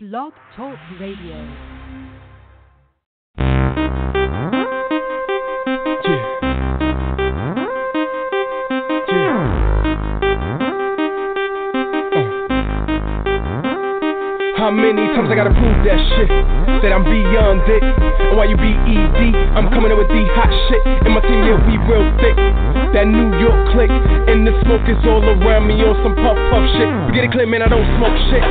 Blog Talk Radio. Many times I gotta prove that shit? That I'm beyond it. And why you be ED, I'm coming up with the hot shit. And my team, yeah, we real thick. That New York click. And the smoke is all around me on some puff puff shit. You get it clear, man, I don't smoke shit.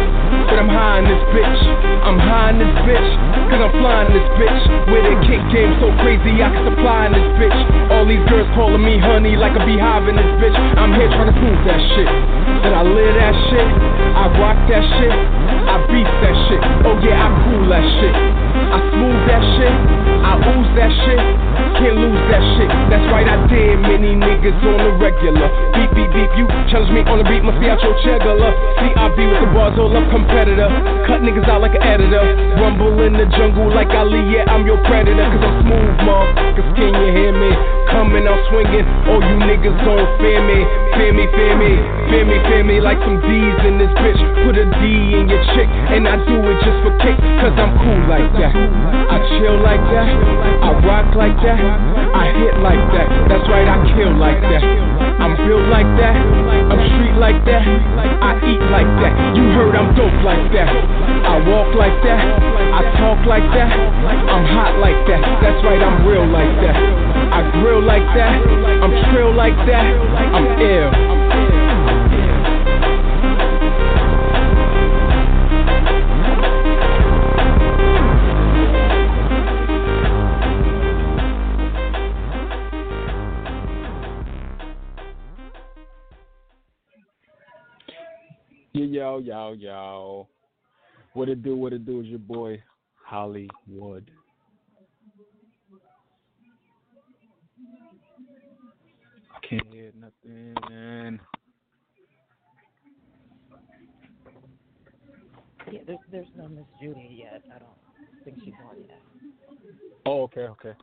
But I'm high in this bitch. I'm high in this bitch. Cause I'm flying this bitch. With a kick game so crazy, I can supply in this bitch. All these girls calling me honey like a beehive in this bitch. I'm here trying to prove that shit. That I live that shit. I rock that shit. I beat that shit. Oh yeah, I cool that shit. I smooth that shit. I ooze that shit. Can't lose that shit. That's right, I did many niggas on the regular. Beep beep beep, you challenge me on the beat, must be out your cheddar. CIB with the bars, all up competitor. Cut niggas out like an editor. Rumble in the jungle like Ali, yeah, I'm your predator. Cause I'm smooth, motherfuckers, can you hear me? Coming I'm swinging, all you niggas gon' fear me. Fear me, fear me, fear me, like some D's in this bitch. Put a D in your chick, and I do it just for kick, cause I'm cool like that. I chill like that, I rock like that, I hit like that. That's right, I kill like that. I'm built like that, I'm street like that, I eat like that. You heard I'm dope like that. I walk like that, I talk like that, I'm hot like that. That's right, I'm real like that. I grill like that, I'm trill like that, I'm ill. Yo, yo. What it do, what it do is your boy, Holliewood. I can't hear nothing. Yeah, there's there's no Miss Judy yet. I don't think she's on yet. Oh, okay, okay.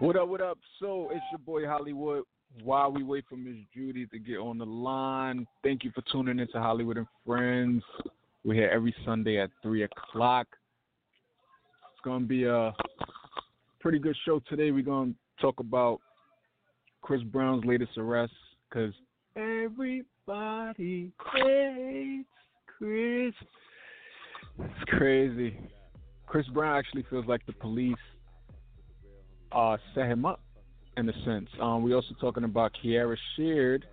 What up, what up? So it's your boy Holliewood. While we wait for Miss Judy to get on the line, thank you for tuning into Holliewood and Friends. We're here every Sunday at three o'clock. It's gonna be a pretty good show today. We're gonna talk about Chris Brown's latest arrest because everybody hates Chris. It's crazy. Chris Brown actually feels like the police uh, set him up in a sense. Um, we're also talking about Kierra Sheard,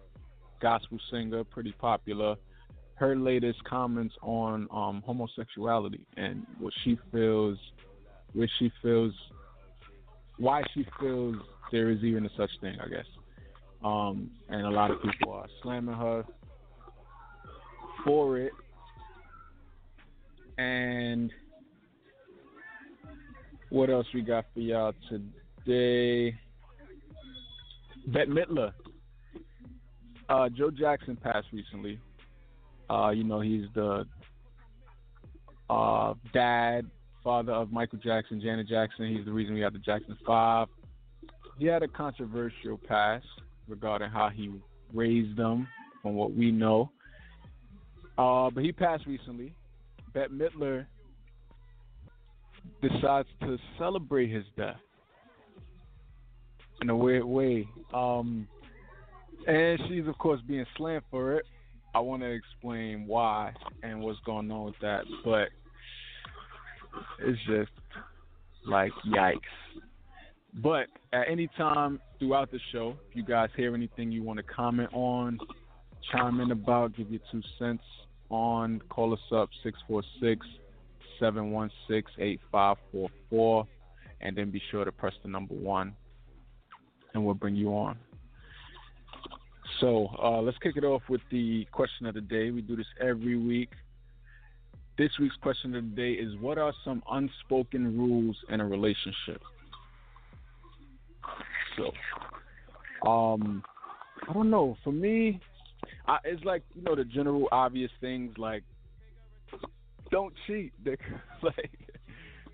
gospel singer, pretty popular. Her latest comments on um, homosexuality and what she feels, where she feels, why she feels there is even a such thing, I guess. Um, and a lot of people are slamming her for it. And what else we got for y'all today? Bette Midler. Uh, Joe Jackson passed recently. Uh, you know, he's the uh, dad, father of Michael Jackson, Janet Jackson. He's the reason we have the Jackson Five. He had a controversial past regarding how he raised them, from what we know. Uh, but he passed recently. Bette Midler decides to celebrate his death in a weird way. Um, and she's of course being slammed for it. I want to explain why and what's going on with that, but it's just like yikes. But at any time throughout the show, if you guys hear anything you want to comment on, chime in about, give your two cents on, call us up 646 716 8544, and then be sure to press the number one and we'll bring you on. So uh, let's kick it off with the question of the day. We do this every week. This week's question of the day is What are some unspoken rules in a relationship? So, um, I don't know. For me, I, it's like, you know, the general obvious things like don't cheat, Dick. like,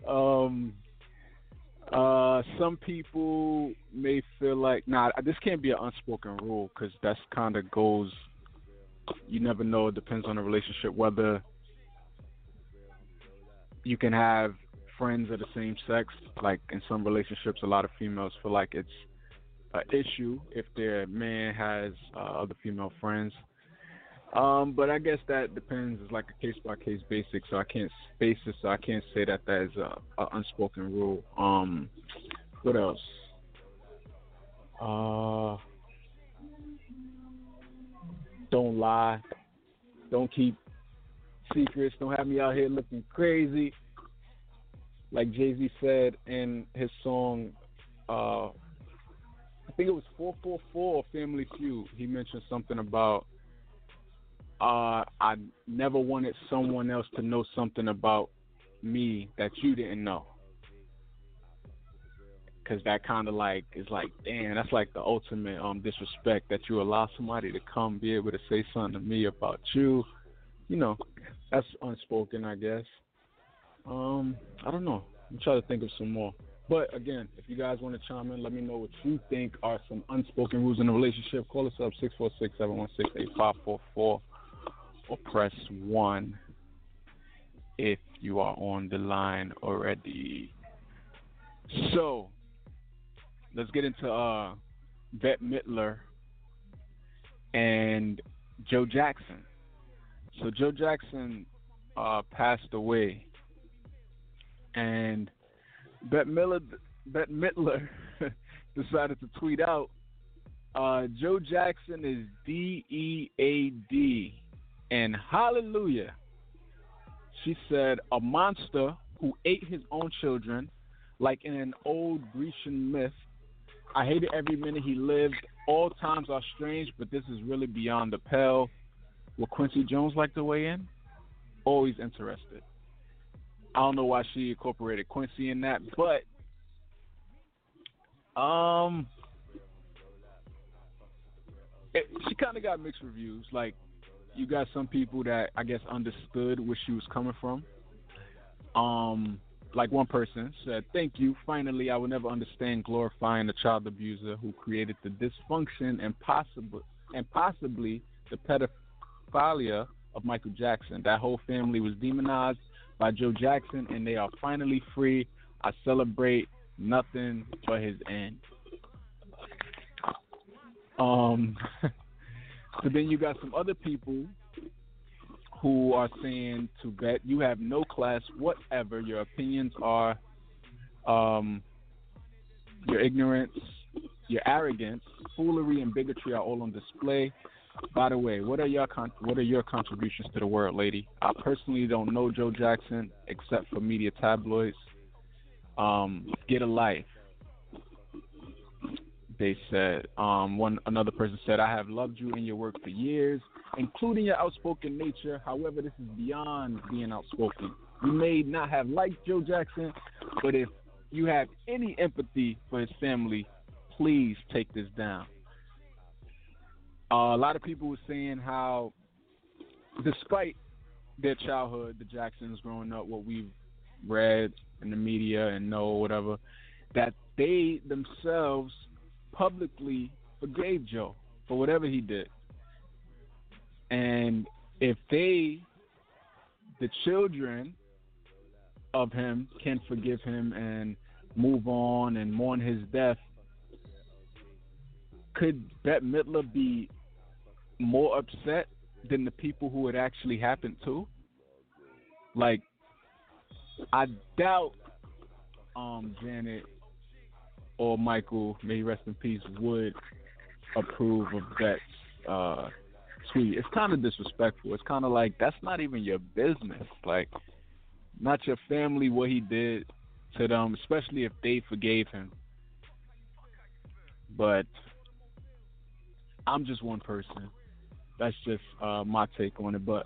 um, uh, some people may feel like, nah, this can't be an unspoken rule because that's kind of goes. You never know. It depends on the relationship whether you can have friends of the same sex. Like in some relationships, a lot of females feel like it's an issue if their man has uh, other female friends. Um, but I guess that depends. It's like a case by case basis, so I can't it. So I can't say that that is a, a unspoken rule. Um, what else? Uh, don't lie. Don't keep secrets. Don't have me out here looking crazy. Like Jay Z said in his song, uh, I think it was 444 Family Feud. He mentioned something about uh, I never wanted someone else to know something about me that you didn't know. Cause that kind of like is like, damn, that's like the ultimate um disrespect that you allow somebody to come be able to say something to me about you. You know, that's unspoken, I guess. Um, I don't know. I'm trying to think of some more. But again, if you guys want to chime in, let me know what you think are some unspoken rules in a relationship. Call us up 646 716 8544 or press 1 if you are on the line already. So, let's get into uh, Bette Midler and Joe Jackson. So, Joe Jackson uh, passed away, and Bette Midler decided to tweet out uh, Joe Jackson is D E A D and hallelujah, she said, a monster who ate his own children, like in an old Grecian myth. I hated every minute he lived. All times are strange, but this is really beyond the pale. Will Quincy Jones like to weigh in? Always interested. I don't know why she incorporated Quincy in that, but um, it, she kind of got mixed reviews. Like you got some people that I guess understood where she was coming from. Um, like one person said, "Thank you. Finally, I will never understand glorifying the child abuser who created the dysfunction and possibly and possibly the pedophilia of Michael Jackson. That whole family was demonized by Joe Jackson, and they are finally free. I celebrate nothing but his end." Um. So then you got some other people who are saying to Bette you have no class whatever. Your opinions are um, your ignorance, your arrogance, foolery, and bigotry are all on display. By the way, what are your con- what are your contributions to the world, lady? I personally don't know Joe Jackson except for media tabloids. Um, get a life they said. Um, one another person said, "I have loved you and your work for years, including your outspoken nature. However, this is beyond being outspoken. You may not have liked Joe Jackson, but if you have any empathy for his family, please take this down." Uh, a lot of people were saying how, despite their childhood, the Jacksons growing up, what we've read in the media and know whatever, that they themselves publicly forgave Joe for whatever he did. And if they, the children of him, can forgive him and move on and mourn his death, could Bette Midler be more upset than the people who it actually happened to? Like, I doubt um, Janet or Michael, may he rest in peace, would approve of that uh, tweet. It's kind of disrespectful. It's kind of like that's not even your business. Like, not your family what he did to them, especially if they forgave him. But I'm just one person. That's just uh, my take on it. But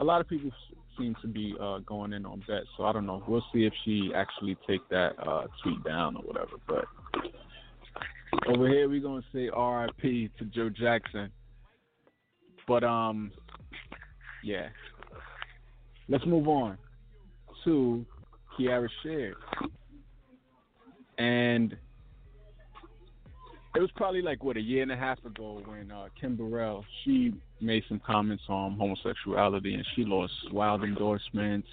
a lot of people seem to be uh, going in on that, so I don't know. We'll see if she actually take that uh, tweet down or whatever. But over here, we're gonna say R.I.P. to Joe Jackson. But um, yeah. Let's move on to Kierra Sheard. And it was probably like what a year and a half ago when uh, Kim Burrell she made some comments on homosexuality and she lost wild endorsements.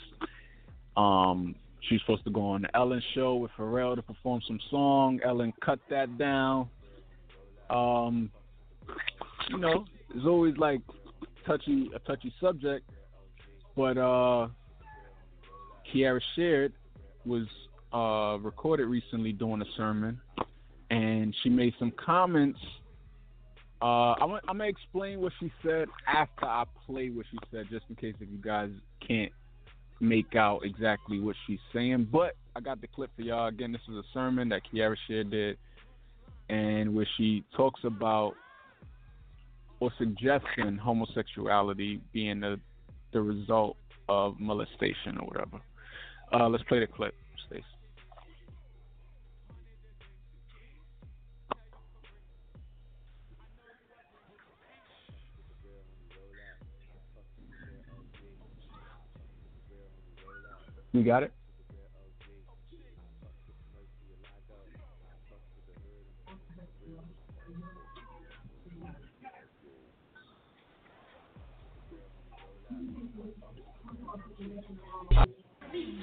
Um, she's supposed to go on the Ellen show with Pharrell to perform some song. Ellen cut that down. Um, you know, it's always like touchy a touchy subject, but uh, Kierra Sheard was uh, recorded recently doing a sermon, and she made some comments. Uh, I'm, I'm gonna explain what she said after I play what she said, just in case if you guys can't make out exactly what she's saying. But I got the clip for y'all. Again, this is a sermon that Kierra Sheard did, and where she talks about or suggesting homosexuality being the the result of molestation or whatever. Uh, let's play the clip, Stace. You got it?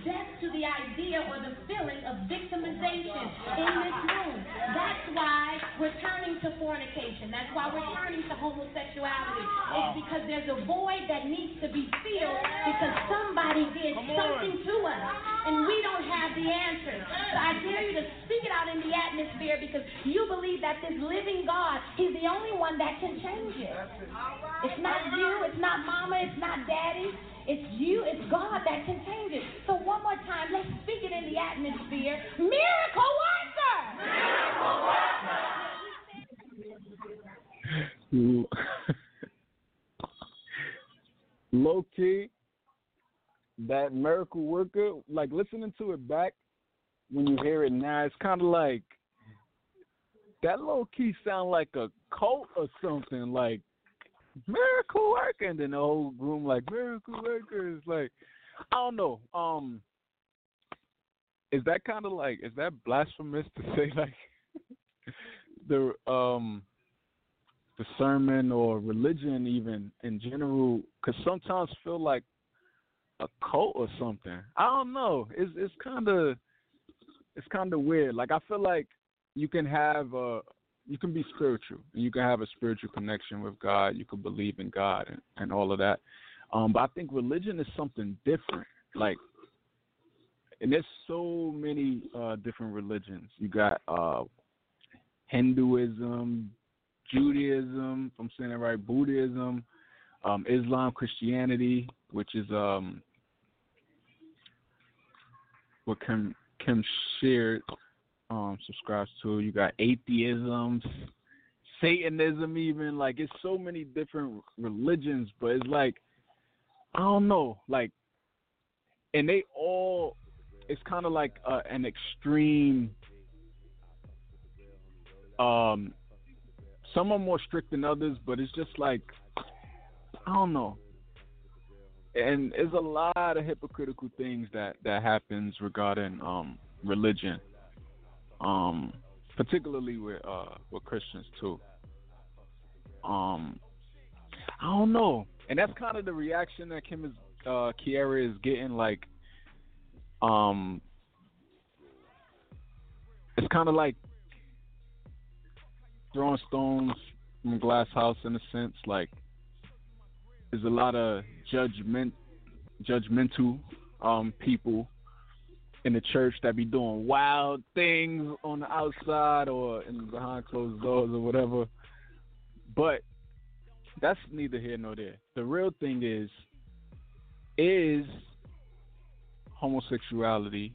death to the idea feeling of victimization in this room. That's why we're turning to fornication. That's why we're turning to homosexuality. It's because there's a void that needs to be filled because somebody did something to us and we don't have the answers. So I dare you to speak it out in the atmosphere because you believe that this living God, He's the only one that can change it. It's not you, it's not mama, it's not daddy. It's you, it's God that can change it. So one more time, let's speak it in the atmosphere. Miracle worker! Miracle worker! Low key, that miracle worker, like listening to it back when you hear it now, it's kind of like that low key sound like a cult or something. Like miracle worker, and then the whole room like miracle worker is like, I don't know. Um, is that kind of like is that blasphemous to say like the um the sermon or religion even in general? Because sometimes feel like a cult or something. I don't know. It's it's kind of it's kind of weird. Like I feel like you can have a you can be spiritual and you can have a spiritual connection with God. You can believe in God and, and all of that. Um, but I think religion is something different. Like, and there's so many uh, different religions. You got uh, Hinduism, Judaism, if I'm saying it right, Buddhism, um, Islam, Christianity, which is um, what Kim Kim Sheard um, subscribes to. You got atheism, Satanism, even like it's so many different religions, but it's like I don't know, like, and they all it's kind of like uh, an extreme. Um, some are more strict than others, but it's just like I don't know. And there's a lot of hypocritical things that that happens regarding um religion um, particularly with uh, with Christians too. Um, I don't know, and that's kind of the reaction that Kim is uh, Kierra is getting. Like, um, it's kind of like throwing stones from a glass house in a sense. Like, there's a lot of judgment, judgmental um, people in the church that be doing wild things on the outside or in behind closed doors or whatever. But that's neither here nor there. The real thing is is homosexuality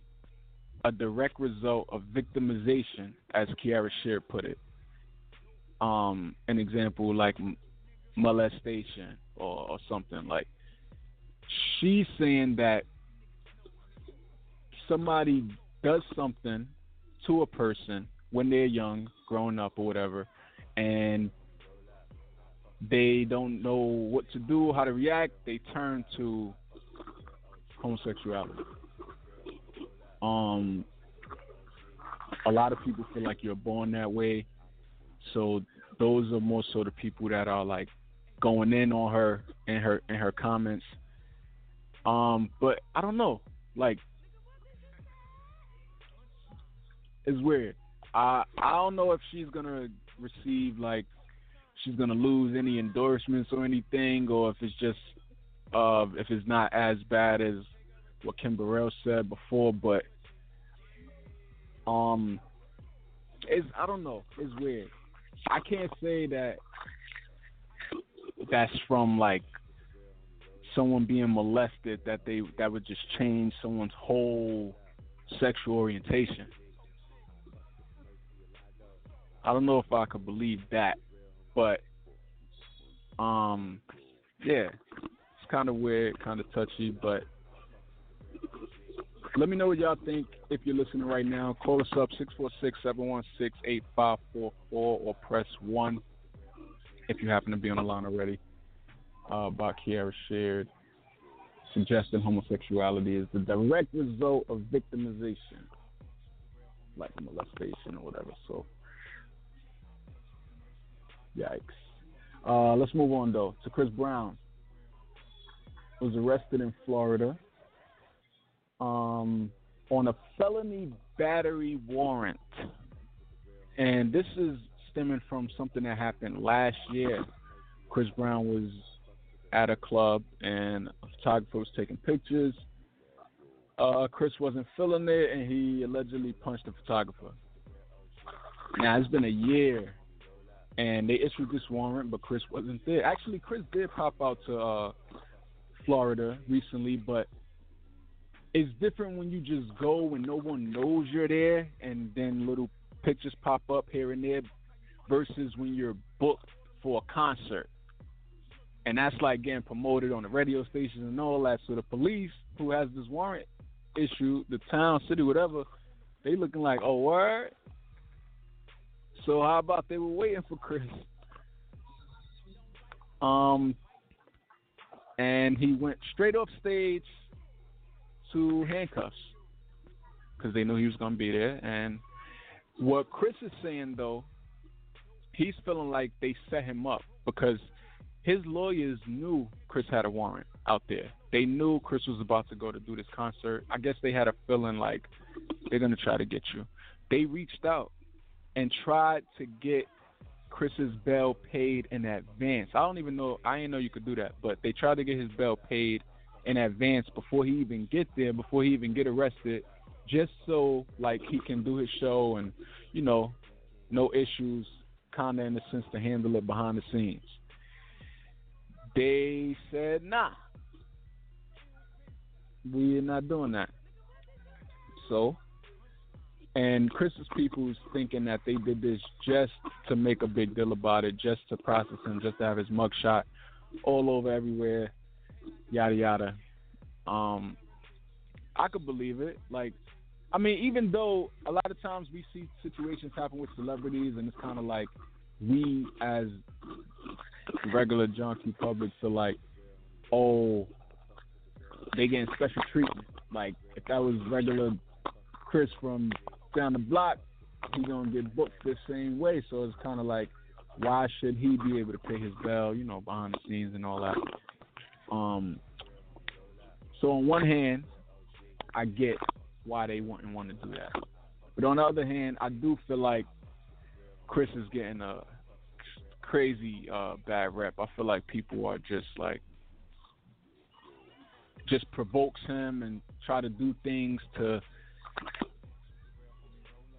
a direct result of victimization, as Kierra Sheard put it. Um, an example like molestation or, or something like. She's saying that somebody does something to a person when they're young, growing up or whatever, and they don't know what to do, how to react, they turn to homosexuality. Um, a lot of people feel like you're born that way, so those are more so the people that are like going in on her and her and her comments. Um, but I don't know, like it's weird. I I don't know if she's gonna receive like she's gonna lose any endorsements or anything, or if it's just uh if it's not as bad as what Kim Burrell said before, but um, it's I don't know. It's weird. I can't say that that's from like someone being molested that they that would just change someone's whole sexual orientation. I don't know if I could believe that, but um, yeah, it's kind of weird, kind of touchy, but let me know what y'all think if you're listening right now. Call us up 646-716-8544 or press 1 if you happen to be on the line already. Uh, Kierra Sheard suggesting homosexuality is the direct result of victimization, like molestation or whatever. So, yikes. Uh, let's move on though to Chris Brown. Was arrested in Florida um, on a felony battery warrant. And this is stemming from something that happened last year. Chris Brown was at a club and a photographer was taking pictures. Uh, Chris wasn't feeling it and he allegedly punched the photographer. Now, it's been a year and they issued this warrant, but Chris wasn't there. Actually, Chris did pop out to uh, Florida recently, but it's different when you just go and no one knows you're there and then little pictures pop up here and there versus when you're booked for a concert. And that's like getting promoted on the radio stations and all that. So the police who has this warrant issued, the town, city, whatever, they looking like, oh, word? So how about they were waiting for Chris? Um, and he went straight off stage to handcuffs because they knew he was going to be there. And what Chris is saying, though, he's feeling like they set him up because his lawyers knew Chris had a warrant out there. They knew Chris was about to go to do this concert. I guess they had a feeling like they're going to try to get you. They reached out and tried to get Chris's bail paid in advance. I don't even know. I didn't know you could do that, but they tried to get his bail paid in advance before he even get there, before he even get arrested, just so like he can do his show and you know, no issues, kind of in the sense to handle it behind the scenes. They said nah, we're not doing that. So, and Chris's people's thinking that they did this just to make a big deal about it, just to process him, just to have his mugshot all over everywhere yada yada. Um, I could believe it. Like, I mean, even though a lot of times we see situations happen with celebrities, and it's kind of like we as regular junkie publics are like, oh, they getting special treatment. Like, if that was regular Chris from down the block, he's gonna get booked the same way. So it's kind of like, why should he be able to pay his bill, you know, behind the scenes and all that? Um, so on one hand, I get why they wouldn't want to do that, but on the other hand, I do feel like Chris is getting a crazy uh, bad rep. I feel like people are just like just provokes him and try to do things to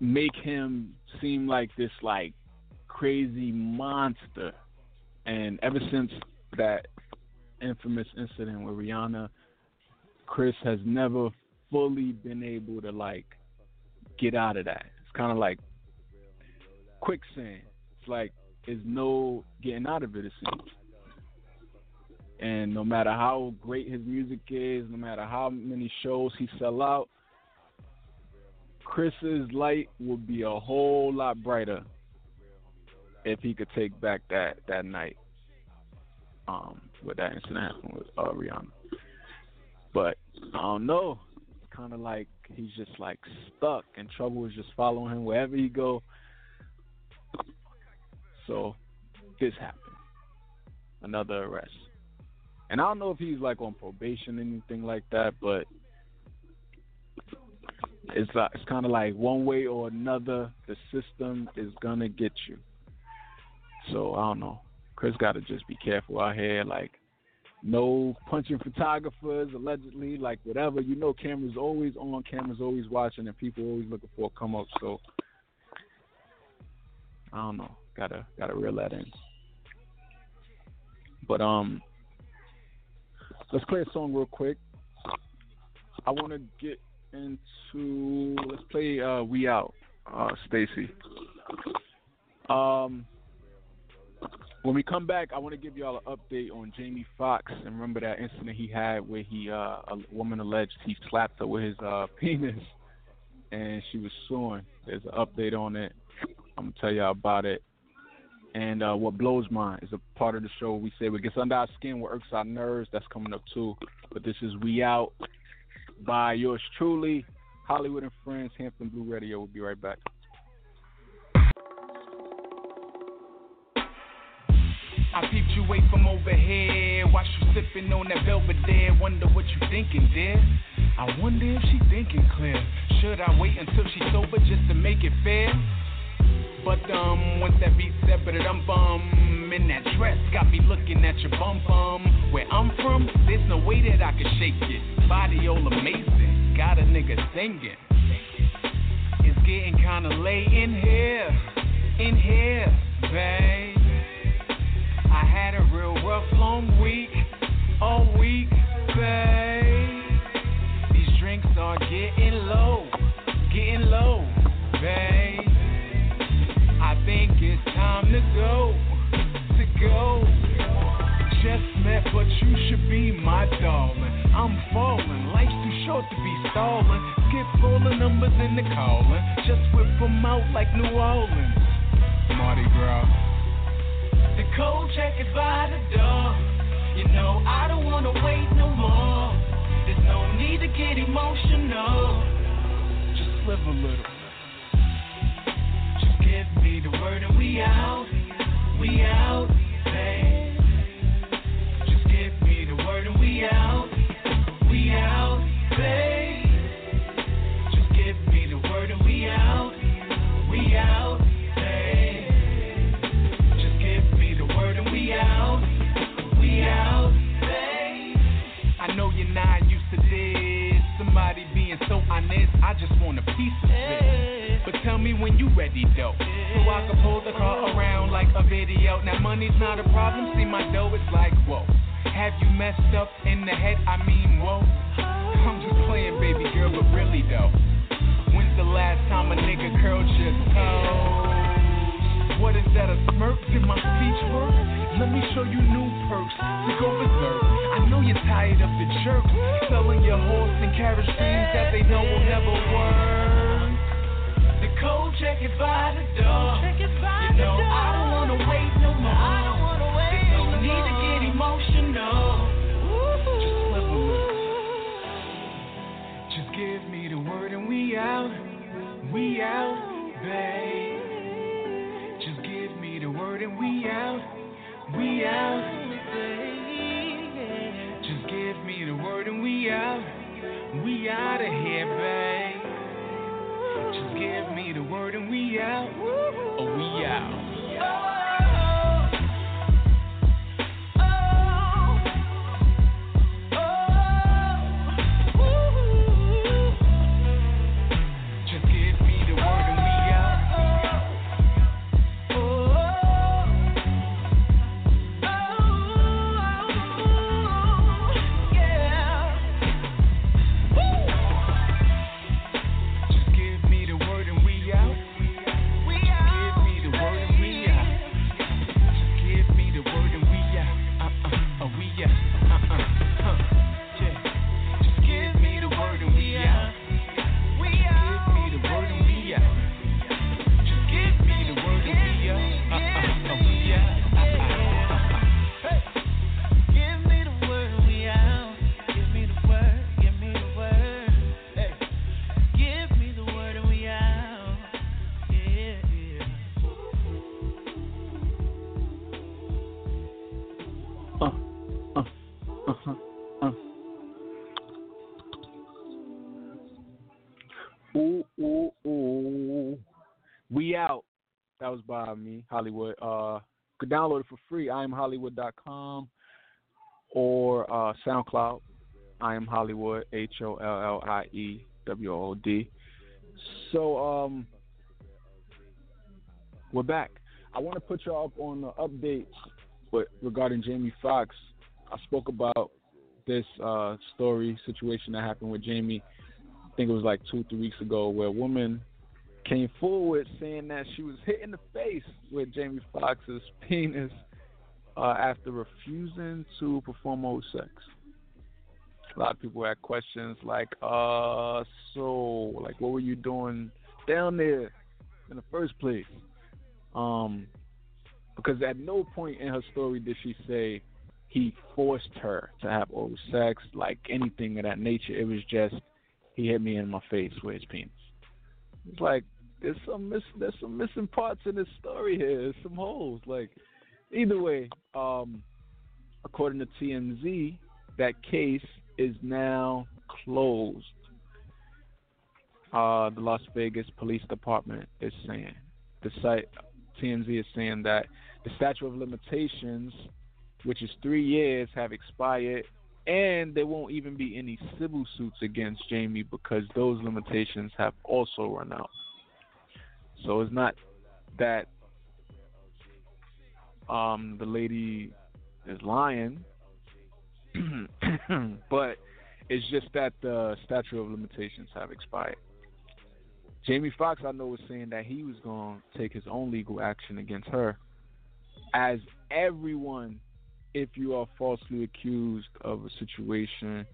make him seem like this like crazy monster. And ever since that infamous incident with Rihanna, Chris has never fully been able to like get out of that. It's kind of like quicksand. It's like there's no getting out of it. It seems. And no matter how great his music is, no matter how many shows he sell out, Chris's light would be a whole lot brighter if he could take back that that night. Um, that incident happened with uh, Rihanna. But I don't know. It's kind of like he's just like stuck, and trouble is just following him wherever he go. So this happened. Another arrest. And I don't know if he's like on probation or anything like that, but it's uh, it's kind of like one way or another, the system is gonna get you. So I don't know. Chris got to just be careful out here. Like, no punching photographers allegedly. Like whatever, you know, cameras always on, cameras always watching, and people always looking for a come up. So I don't know. Gotta gotta reel that in. But um, let's play a song real quick. I want to get into let's play uh, "We Out," uh, Stacy. Um, when we come back, I want to give y'all an update on Jamie Foxx. And remember that incident he had where he, uh, a woman alleged he slapped her with his uh, penis, and she was suing. There's an update on it. I'm gonna tell y'all about it. And uh, what blows mine is a part of the show we say what gets under our skin, what irks our nerves. That's coming up too. But this is We Out by yours truly, Holliewood and Friends, Hampton Blu Radio. We'll be right back. I peeped you away from over here. Watch you sipping on that Belvedere. Wonder what you thinking, dear. I wonder if she thinking clear. Should I wait until she's sober just to make it fair? But um, once that beat but I'm bum in that dress, got me looking at your bum bum. Where I'm from, there's no way that I can shake it. Body all amazing, got a nigga singing. It's getting kinda late in here, in here, babe. I had a real rough, long week, all week, babe. These drinks are getting all the numbers in the calling, just whip 'em out like New Orleans. Mardi Gras. The cold check is by the door. You know I don't wanna wait no more. There's no need to get emotional. Just live a little. Just give me the word and we out. We out, so honest, I just want a piece of it. But tell me when you ready though. So I can pull the car around like a video. Now money's not a problem, see my dough is like whoa. Have you messed up in the head? I mean, whoa. I'm just playing, baby girl, but really though. When's the last time a nigga curled your toes? What is that, a smirk? Did my speech work? Let me show you new perks to go berserk. I know you're tired of the jerk selling your horse and carriage dreams that they know will never work. The cold check is by the door. you know I don't wanna wait no more. I don't wanna wait There's no need to get emotional. Just live a little. Just give me the word and we out. We out, babe. Just give me the word and we out. We out, babe. Give me the word and we out. We out of here, babe. Just give me the word and we out. Uh-huh. uh-huh. Ooh, ooh, ooh. We out. That was by me, Holliewood. Uh, could download it for free. IamHolliewood.com or uh, SoundCloud. I am Holliewood. H O L L I E W O D. So um, we're back. I want to put y'all up on the updates regarding Jamie Foxx I spoke about this uh, story situation that happened with Jamie. I think it was like two, three weeks ago, where a woman came forward saying that she was hit in the face with Jamie Foxx's penis uh, after refusing to perform oral sex. A lot of people had questions like, uh, so, like, what were you doing down there in the first place? Um, because at no point in her story did she say he forced her to have oral sex, like anything of that nature. It was just he hit me in my face with his penis. It's like there's some miss, there's some missing parts in this story here. There's some holes. Like either way, um, according to TMZ, that case is now closed. Uh, the Las Vegas Police Department is saying the site TMZ is saying that the statute of limitations, which is three years, have expired, and there won't even be any civil suits against Jamie because those limitations have also run out. So it's not that um, the lady is lying, but it's just that the statute of limitations have expired. Jamie Foxx, I know, was saying that he was going to take his own legal action against her. As everyone, if you are falsely accused of a situation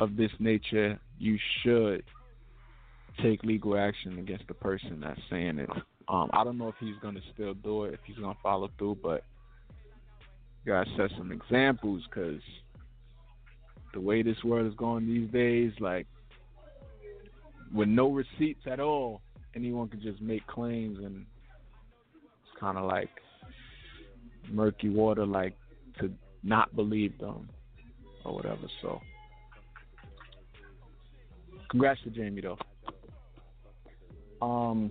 of this nature, you should take legal action against the person that's saying it. Um, I don't know if he's going to still do it, if he's going to follow through, but you got to set some examples because the way this world is going these days, like, with no receipts at all, anyone can just make claims, and it's kind of like murky water, like to not believe them or whatever. So, congrats to Jamie though. Um,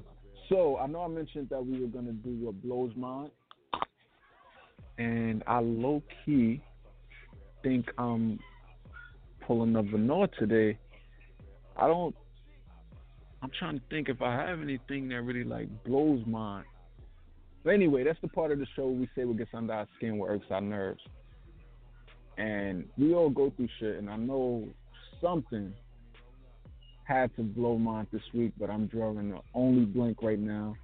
so I know I mentioned that we were gonna do what blows mine, and I low key think I'm pulling a Venor today. I don't I'm trying to think if I have anything that really like blows mine. But anyway, that's the part of the show we say what gets under our skin, what irks our nerves. And we all go through shit, and I know something had to blow mine this week, but I'm drawing the only blank right now.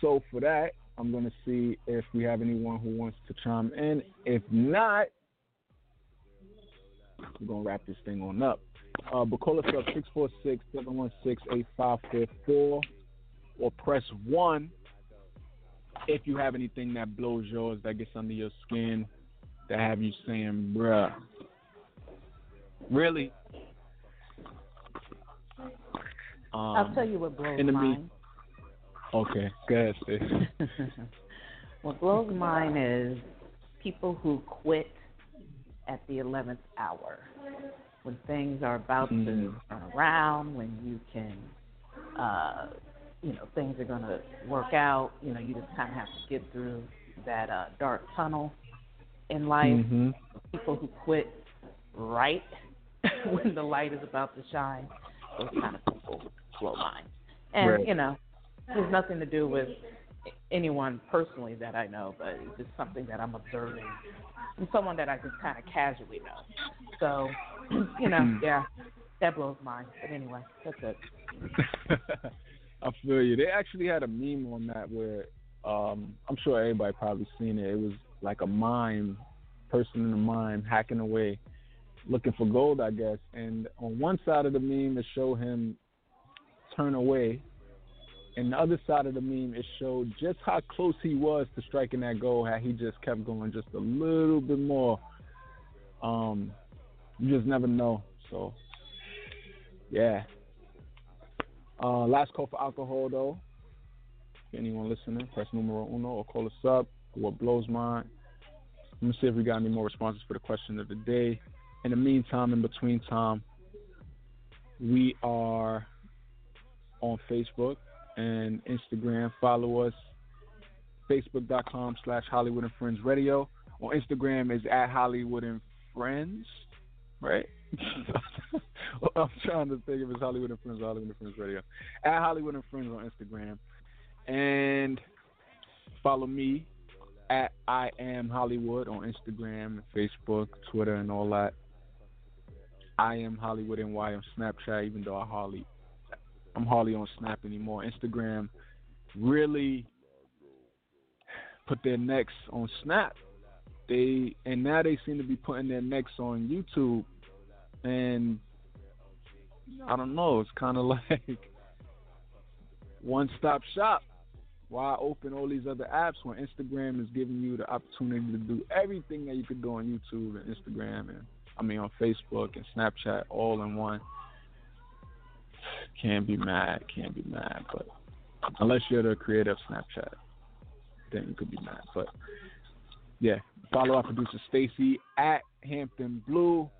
So for that, I'm gonna see if we have anyone who wants to chime in. If not, we're gonna wrap this thing on up. Uh, but call us up 646-716-8544 or press 1 if you have anything that blows yours, that gets under your skin, that have you saying, bruh, really? Um, I'll tell you what blows in the mine. okay, go ahead, sis. what blows mine is people who quit at the 11th hour when things are about Mhm. to turn around, when you can, uh, you know, things are going to work out. You know, you just kind of have to get through that uh, dark tunnel in life. hmm People who quit right when the light is about to shine, those kind of people blow mine. And Right. you know, there's nothing to do with anyone personally that I know, but it's just something that I'm observing from someone that I just kind of casually know. So, you know, Mm. yeah, that blows mine. But anyway, that's it. I feel you. They actually had a meme on that where um I'm sure everybody probably seen it. It was like a mime, person in a mime hacking away, looking for gold, I guess. And on one side of the meme, it showed him turn away, and the other side of the meme, it showed just how close he was to striking that goal. How he just kept going just a little bit more. Um, you just never know. So, yeah. Uh, last call for alcohol, though. Anyone listening, press numero uno or call us up. What blows mine? Let me see if we got any more responses for the question of the day. In the meantime, in between time, We are on Facebook and Instagram. Follow us. Facebook.com slash Holliewood and Friends Radio. On Instagram is at Holliewood and Friends, right? I'm trying to think if it's Holliewood and Friends Holliewood and Friends Radio. At Holliewood and Friends on Instagram. And follow me at I am Holliewood on Instagram, Facebook, Twitter, and all that. I am Holliewood NY on Snapchat, even though I hardly I'm hardly on Snap anymore. Instagram really put their necks on Snap. They and now they seem to be putting their necks on YouTube, and I don't know. It's kind of like one stop shop. Why open all these other apps when Instagram is giving you the opportunity to do everything that you could do on YouTube and Instagram and I mean on Facebook and Snapchat all in one? Can't be mad, can't be mad, but unless you're the creator of Snapchat, then you could be mad. But yeah, follow our producer Stacy at Hampton Blu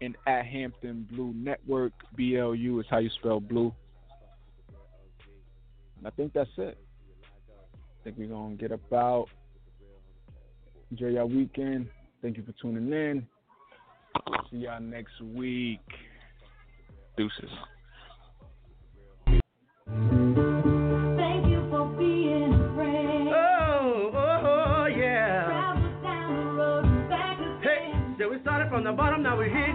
and at Hampton Blu Network. BLU is how you spell blue. And I think that's it. I think we're gonna get about. Enjoy your weekend. Thank you for tuning in. See y'all next week. Deuces. Thank you for being a. Oh, oh, oh, yeah. Travel down the road and back Hey, so we started from the bottom, now we're here,